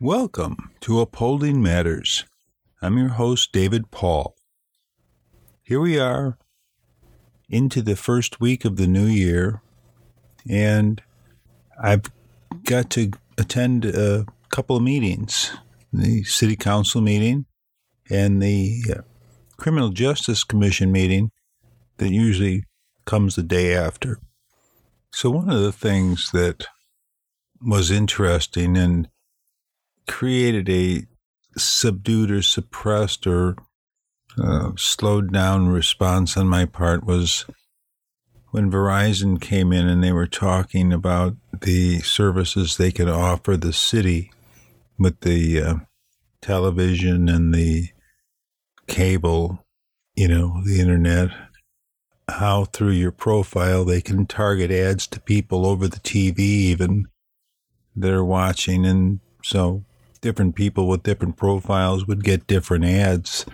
Welcome to Upholding Matters. I'm your host, David Paul. Here we are into the first week of the new year, and I've got to attend a couple of meetings the City Council meeting and the uh, Criminal Justice Commission meeting that usually comes the day after. So, one of the things that was interesting and created a subdued or suppressed or uh, slowed down response on my part was when Verizon came in and they were talking about the services they could offer the city with the uh, television and the cable, you know, the internet, how through your profile they can target ads to people over the TV, even they're watching. And so different people with different profiles would get different ads.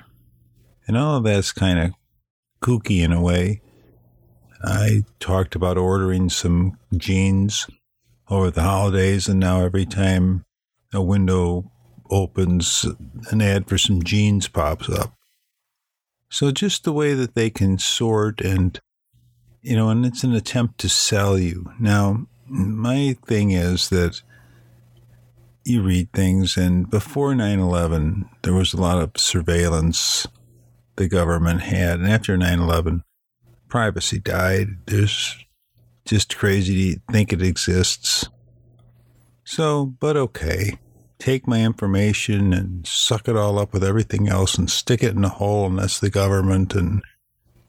And all of that's kind of kooky in a way. I talked about ordering some jeans over the holidays, and now every time a window opens, an ad for some jeans pops up. So just the way that they can sort and, you know, and it's an attempt to sell you. Now, my thing is that you read things, and before 9 11, there was a lot of surveillance the government had. And after 9 11, privacy died. There's just crazy to think it exists. So, but okay. Take my information and suck it all up with everything else and stick it in a hole, and that's the government. And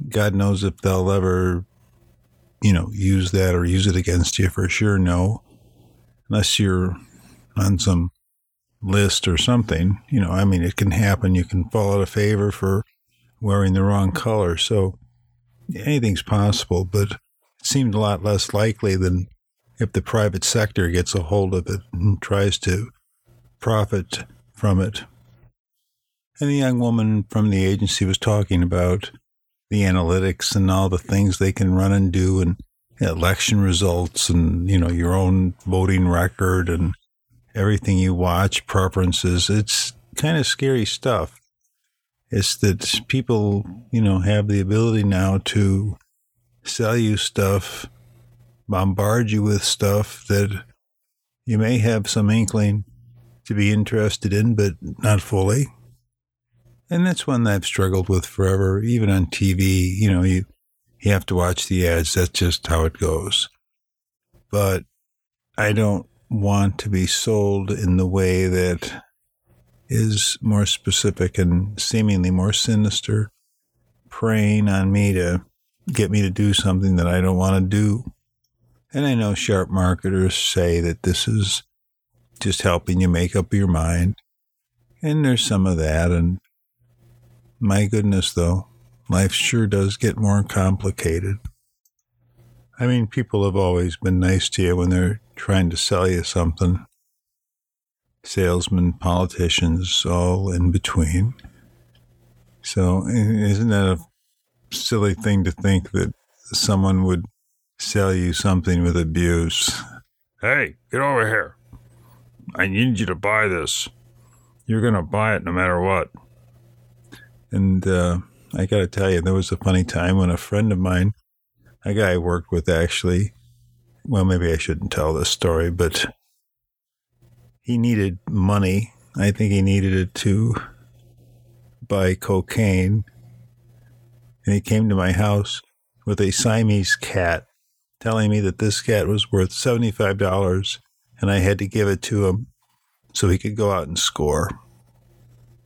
God knows if they'll ever, you know, use that or use it against you for sure. No, unless you're on some list or something. You know, I mean, it can happen. You can fall out of favor for wearing the wrong color. So anything's possible, but it seemed a lot less likely than if the private sector gets a hold of it and tries to profit from it. And the young woman from the agency was talking about the analytics and all the things they can run and do and election results and, you know, your own voting record and everything you watch, preferences. It's kind of scary stuff. It's that people, you know, have the ability now to sell you stuff, bombard you with stuff that you may have some inkling to be interested in, but not fully. And that's one that I've struggled with forever, even on TV. You know, you, you have to watch the ads. That's just how it goes. But I don't want to be sold in the way that is more specific and seemingly more sinister, preying on me to get me to do something that I don't want to do. And I know sharp marketers say that this is just helping you make up your mind. And there's some of that. And my goodness, though, life sure does get more complicated. I mean, people have always been nice to you when they're trying to sell you something salesmen, politicians, all in between. So, isn't that a silly thing to think that someone would sell you something with abuse? Hey, get over here. I need you to buy this. You're going to buy it no matter what. And uh, I got to tell you, there was a funny time when a friend of mine, a guy I worked with actually, well, maybe I shouldn't tell this story, but he needed money. I think he needed it to buy cocaine. And he came to my house with a Siamese cat, telling me that this cat was worth $75 and I had to give it to him so he could go out and score.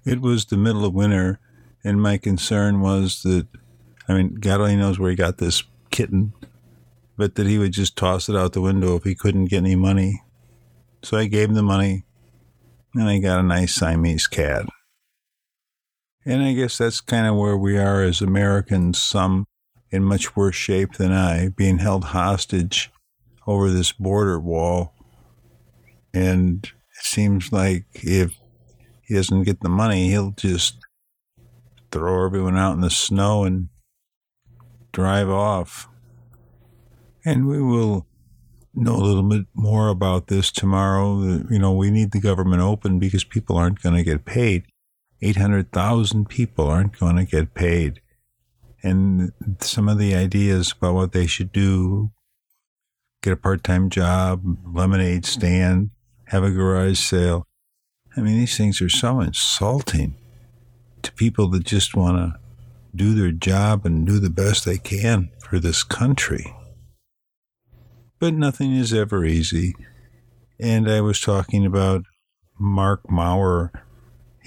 It was the middle of winter, and my concern was that, I mean, God only knows where he got this kitten, but that he would just toss it out the window if he couldn't get any money. So I gave him the money, and I got a nice Siamese cat. And I guess that's kind of where we are as Americans, some in much worse shape than I, being held hostage over this border wall. And it seems like if he doesn't get the money, he'll just throw everyone out in the snow and drive off. And we will know a little bit more about this tomorrow. You know, we need the government open because people aren't going to get paid. 800,000 people aren't going to get paid. And some of the ideas about what they should do get a part time job, lemonade stand, have a garage sale. I mean, these things are so insulting to people that just want to do their job and do the best they can for this country. But nothing is ever easy. And I was talking about Marc Mauer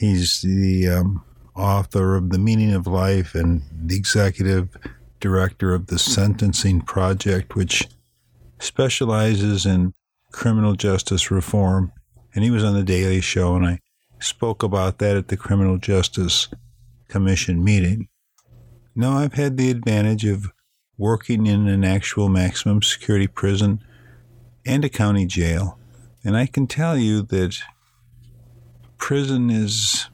He's the um, author of The Meaning of Life and the executive director of the Sentencing Project, which specializes in criminal justice reform. And he was on The Daily Show, and I spoke about that at the Criminal Justice Commission meeting. Now, I've had the advantage of working in an actual maximum security prison and a county jail, and I can tell you that prison is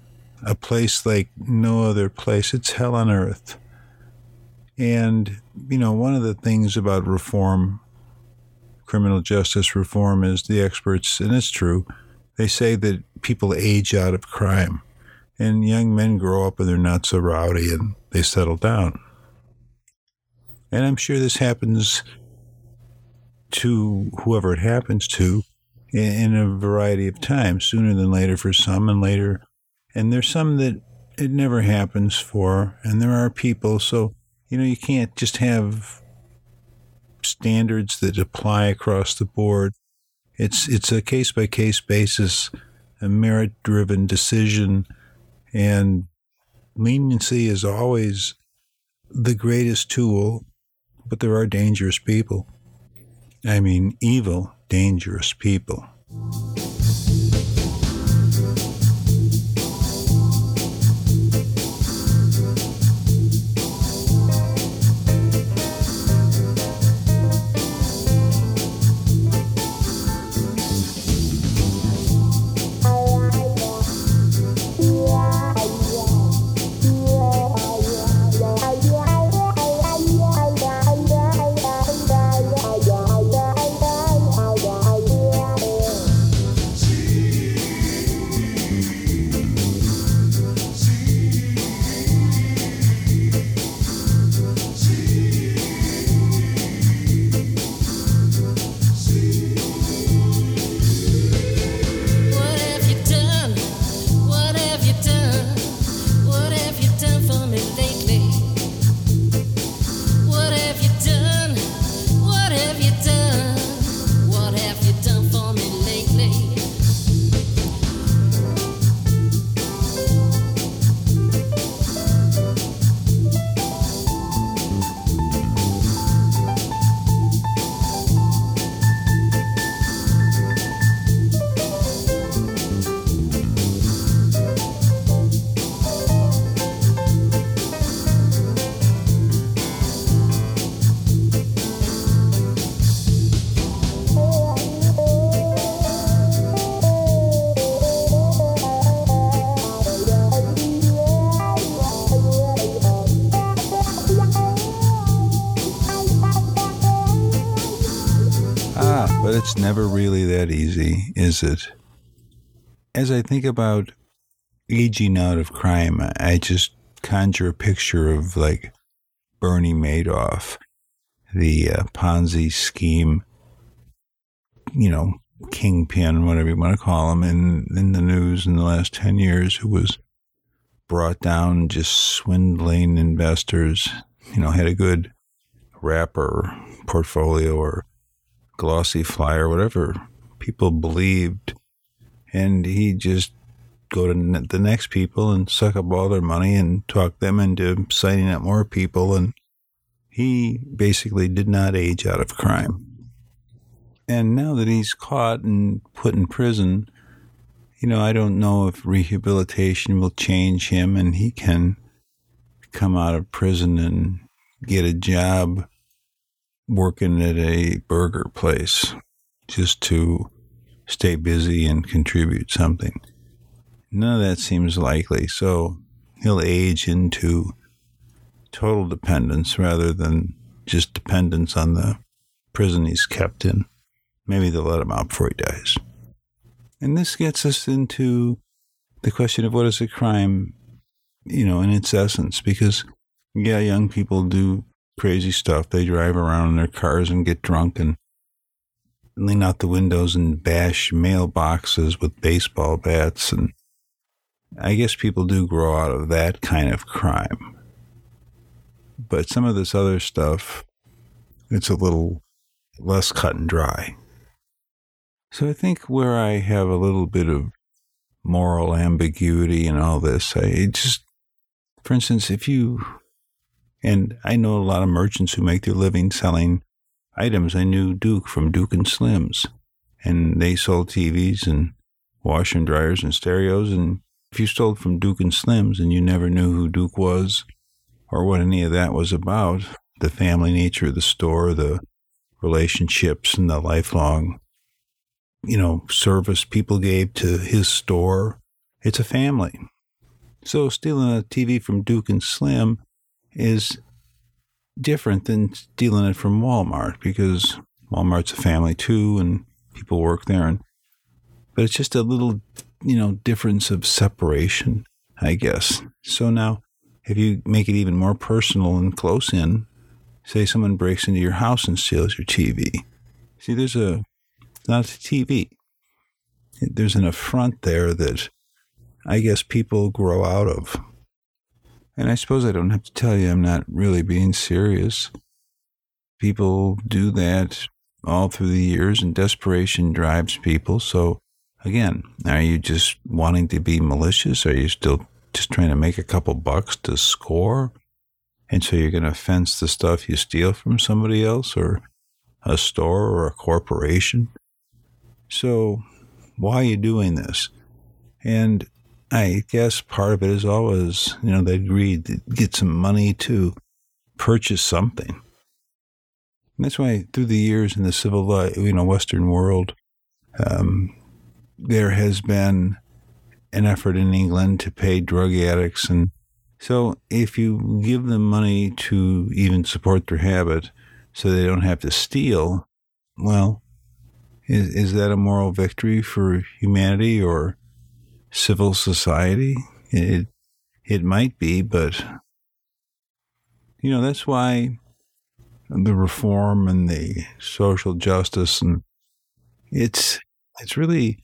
a place like no other place. It's hell on earth. And, you know, one of the things about reform, criminal justice reform, is the experts, and it's true, they say that people age out of crime. And young men grow up and they're not so rowdy and they settle down. And I'm sure this happens to whoever it happens to in a variety of times, sooner than later for some, and later. And there's some that it never happens for, and there are people. So, you know, you can't just have standards that apply across the board. It's it's a case by case basis, a merit driven decision, and leniency is always the greatest tool. But there are dangerous people. I mean, evil dangerous people. That easy, is it? As I think about aging out of crime, I just conjure a picture of like Bernie Madoff, the uh, Ponzi scheme, you know, kingpin, whatever you want to call him, in, in the news in the last 10 years, who was brought down just swindling investors, you know, had a good wrapper portfolio or glossy flyer, whatever people believed. And he'd just go to the next people and suck up all their money and talk them into signing up more people. And he basically did not age out of crime. And now that he's caught and put in prison, you know, I don't know if rehabilitation will change him and he can come out of prison and get a job working at a burger place just to stay busy and contribute something. None of that seems likely. So he'll age into total dependence rather than just dependence on the prison he's kept in. Maybe they'll let him out before he dies. And this gets us into the question of what is a crime, you know, in its essence, because yeah, young people do crazy stuff. They drive around in their cars and get drunk and lean out the windows and bash mailboxes with baseball bats. And I guess people do grow out of that kind of crime. But some of this other stuff, it's a little less cut and dry. So I think where I have a little bit of moral ambiguity and all this, I just, for instance, if you, and I know a lot of merchants who make their living selling items. I knew Duke from Duke and Slims, and they sold TVs and wash and dryers and stereos. And if you stole from Duke and Slims and you never knew who Duke was or what any of that was about, the family nature of the store, the relationships, and the lifelong, you know, service people gave to his store, it's a family. So stealing a TV from Duke and Slim is different than stealing it from Walmart because Walmart's a family too, and people work there. And but it's just a little, you know, difference of separation, I guess. So now, if you make it even more personal and close in, say someone breaks into your house and steals your TV. See, there's a not a TV. There's an affront there that I guess people grow out of. And I suppose I don't have to tell you I'm not really being serious. People do that all through the years, and desperation drives people. So, again, are you just wanting to be malicious? Are you still just trying to make a couple bucks to score? And so you're going to fence the stuff you steal from somebody else or a store or a corporation? So, why are you doing this? And I guess part of it is always, you know, they agreed to get some money to purchase something. And that's why through the years in the civil, you know, Western world, um, there has been an effort in England to pay drug addicts. And so if you give them money to even support their habit so they don't have to steal, well, is, is that a moral victory for humanity or civil society. It it might be, but you know that's why the reform and the social justice and it's it's really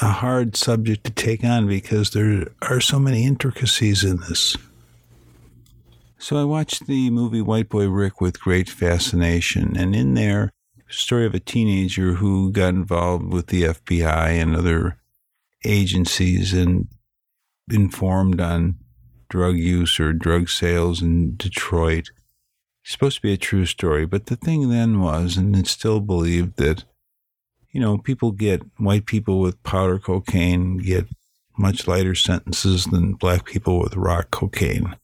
a hard subject to take on because there are so many intricacies in this. So I watched the movie White Boy Rick with great fascination, and in there, story of a teenager who got involved with the FBI and other agencies and informed on drug use or drug sales in Detroit. It's supposed to be a true story, but the thing then was, and it's still believed that, you know, people get white people with powder cocaine get much lighter sentences than black people with rock cocaine.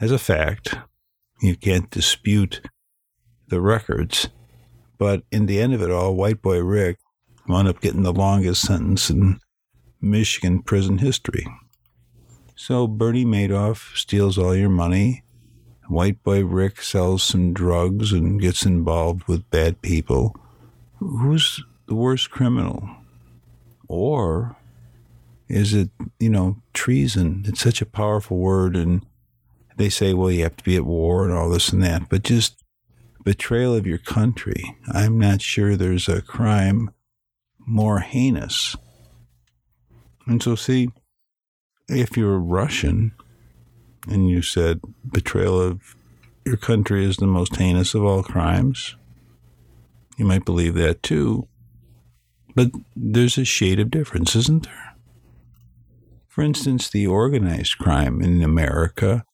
As a fact, you can't dispute the records. But in the end of it all, White Boy Rick wound up getting the longest sentence in Michigan prison history. So Bernie Madoff steals all your money. White boy Rick sells some drugs and gets involved with bad people. Who's the worst criminal? Or is it, you know, treason? It's such a powerful word. And they say, well, you have to be at war and all this and that. But just betrayal of your country, I'm not sure there's a crime more heinous and so, see, if you're Russian and you said betrayal of your country is the most heinous of all crimes, you might believe that too. But there's a shade of difference, isn't there? For instance, the organized crime in America,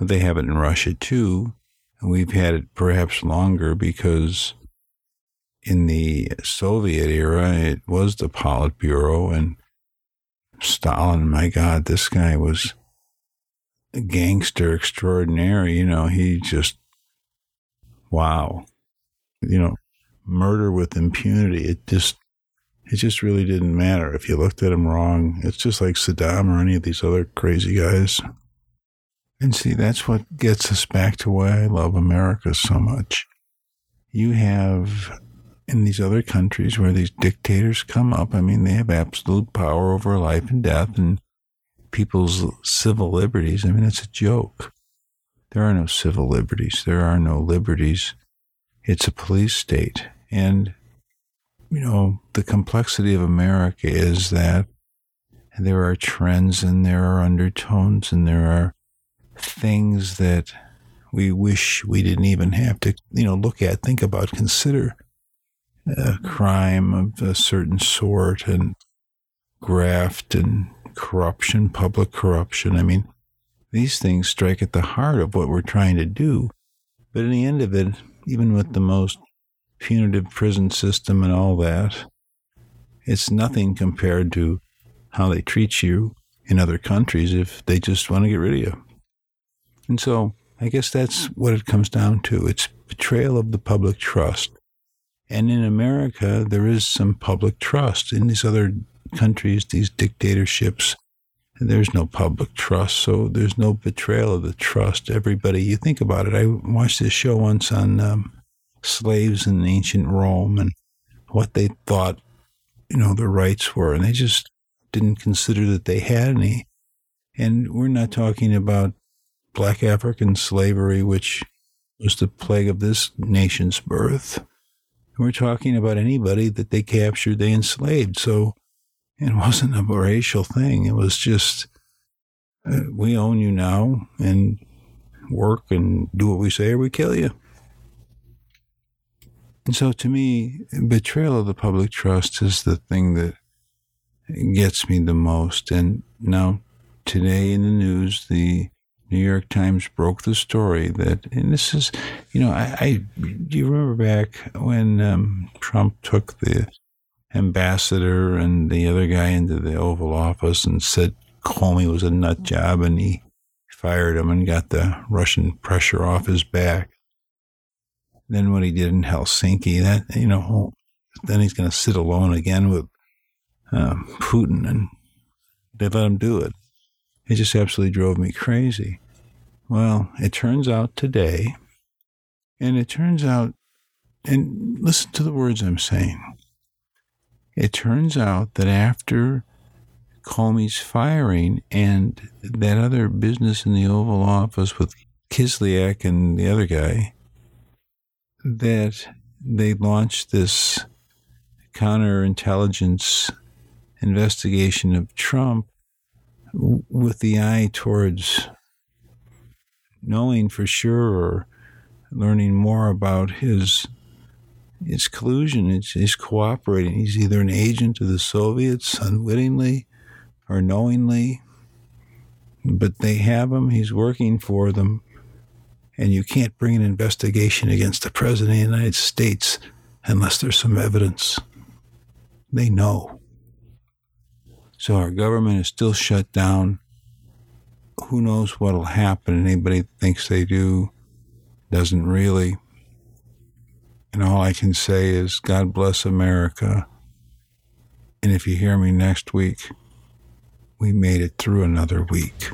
they have it in Russia too, and we've had it perhaps longer because in the Soviet era, it was the Politburo, and Stalin, my God, this guy was a gangster extraordinary. You know, he just, wow. You know, murder with impunity. It just, it just really didn't matter if you looked at him wrong. It's just like Saddam or any of these other crazy guys. And see, that's what gets us back to why I love America so much. You have in these other countries where these dictators come up, I mean, they have absolute power over life and death and people's civil liberties. I mean, it's a joke. There are no civil liberties. There are no liberties. It's a police state. And, you know, the complexity of America is that there are trends and there are undertones and there are things that we wish we didn't even have to, you know, look at, think about, consider a crime of a certain sort and graft and corruption, public corruption. I mean, these things strike at the heart of what we're trying to do. But in the end of it, even with the most punitive prison system and all that, it's nothing compared to how they treat you in other countries if they just want to get rid of you. And so I guess that's what it comes down to. It's betrayal of the public trust. And in America, there is some public trust. In these other countries, these dictatorships, there's no public trust. So there's no betrayal of the trust. Everybody, you think about it. I watched this show once on um, slaves in ancient Rome and what they thought, you know, their rights were. And they just didn't consider that they had any. And we're not talking about black African slavery, which was the plague of this nation's birth. We're talking about anybody that they captured, they enslaved. So it wasn't a racial thing. It was just, uh, we own you now and work and do what we say or we kill you. And so to me, betrayal of the public trust is the thing that gets me the most. And now today in the news, the New York Times broke the story that, and this is, you know, I, I do you remember back when um, Trump took the ambassador and the other guy into the Oval Office and said Comey was a nut job and he fired him and got the Russian pressure off his back. Then what he did in Helsinki, that, you know, then he's going to sit alone again with um, Putin and they let him do it. It just absolutely drove me crazy. Well, it turns out today, and it turns out, and listen to the words I'm saying. It turns out that after Comey's firing and that other business in the Oval Office with Kislyak and the other guy, that they launched this counterintelligence investigation of Trump with the eye towards knowing for sure or learning more about his his collusion, his, his cooperating. He's either an agent of the Soviets unwittingly or knowingly, but they have him. He's working for them, and you can't bring an investigation against the president of the United States unless there's some evidence. They know. So our government is still shut down. Who knows what'll happen? Anybody thinks they do doesn't really. And all I can say is God bless America. And if you hear me next week, we made it through another week.